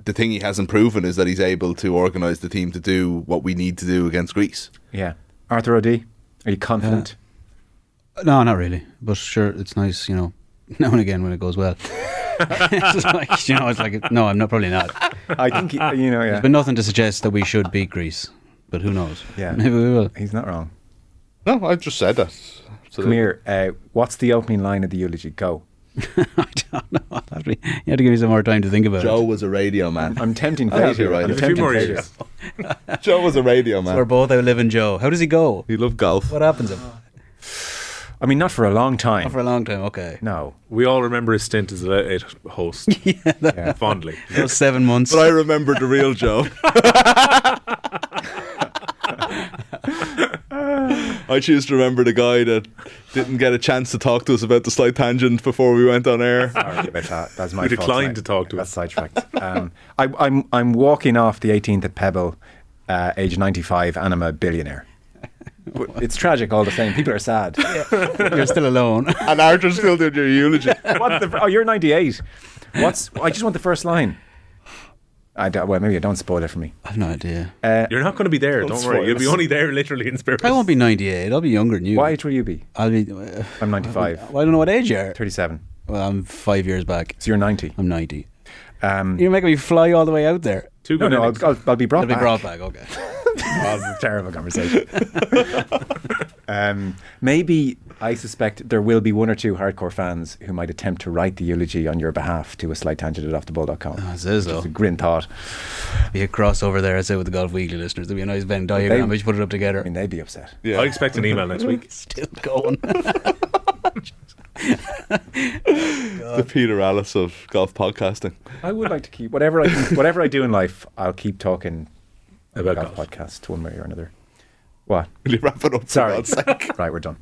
The thing he hasn't proven is that he's able to organise the team to do what we need to do against Greece. Yeah. Arthur O'Dea, are you confident? No, not really. But sure, it's nice, you know, now and again when it goes well. it's like, you know, it's like, no, I'm not probably not. I think, you know, yeah. There's been nothing to suggest that we should beat Greece, but who knows? Yeah. maybe we will. He's not wrong. No, I just said that. So Come here. Uh, what's the opening line of the eulogy? Go. I don't know. I'll have to- You have to give me some more time to think about Joe it. Joe was a radio man. I'm tempting I fate. you're right. I'm A few tempting more fate. years. Joe was a radio man. We're both outliving Joe. How does he go? He loved golf. What happens to him? I mean, not for a long time. Not for a long time. Okay. no. We all remember his stint as a late eight host Yeah. fondly. Those seven months. But I remember the real Joe. I choose to remember the guy that didn't get a chance to talk to us about the slight tangent before we went on air. Sorry about that. That's my We fault declined tonight. to talk to That's us. sidetracked. Um, I, I'm I'm walking off the 18th at Pebble, uh, age 95, and I'm a billionaire. But it's tragic all the same. People are sad. You're still alone. And Arthur's still doing your eulogy. What's the, oh, you're 98. What's? I just want the first line. I don't, well, maybe I don't spoil it for me. I've no idea. Uh, You're not going to be there. Don't Don't, worry. You'll be only there literally in spirit. I won't be 98. I'll be younger than you. what age will you be? I'll be. Uh, I'm 95. well, I don't know what age you are. 37. Well, I'm five years back. So you're 90. I'm 90. Um, You're making me fly all the way out there. Two no, no. I'll, I'll, I'll be brought I'll be back. brought back. Okay. Oh, this is a terrible conversation. um, maybe I suspect there will be one or two hardcore fans who might attempt to write the eulogy on your behalf to a slight tangent at offtheball.com. As is, though. It's a grin thought. Be a crossover there, I'd say, with the Golf Weekly listeners. There'll be a nice Venn diagram. We should put it up together. I mean, they'd be upset. Yeah. I expect an email next week. Still going. the Peter Alliss of golf podcasting. I would like to keep whatever I whatever I do in life. I'll keep talking About golf golf. podcasts one way or another. What? Will you wrap it up? for Sorry. Right, we're done.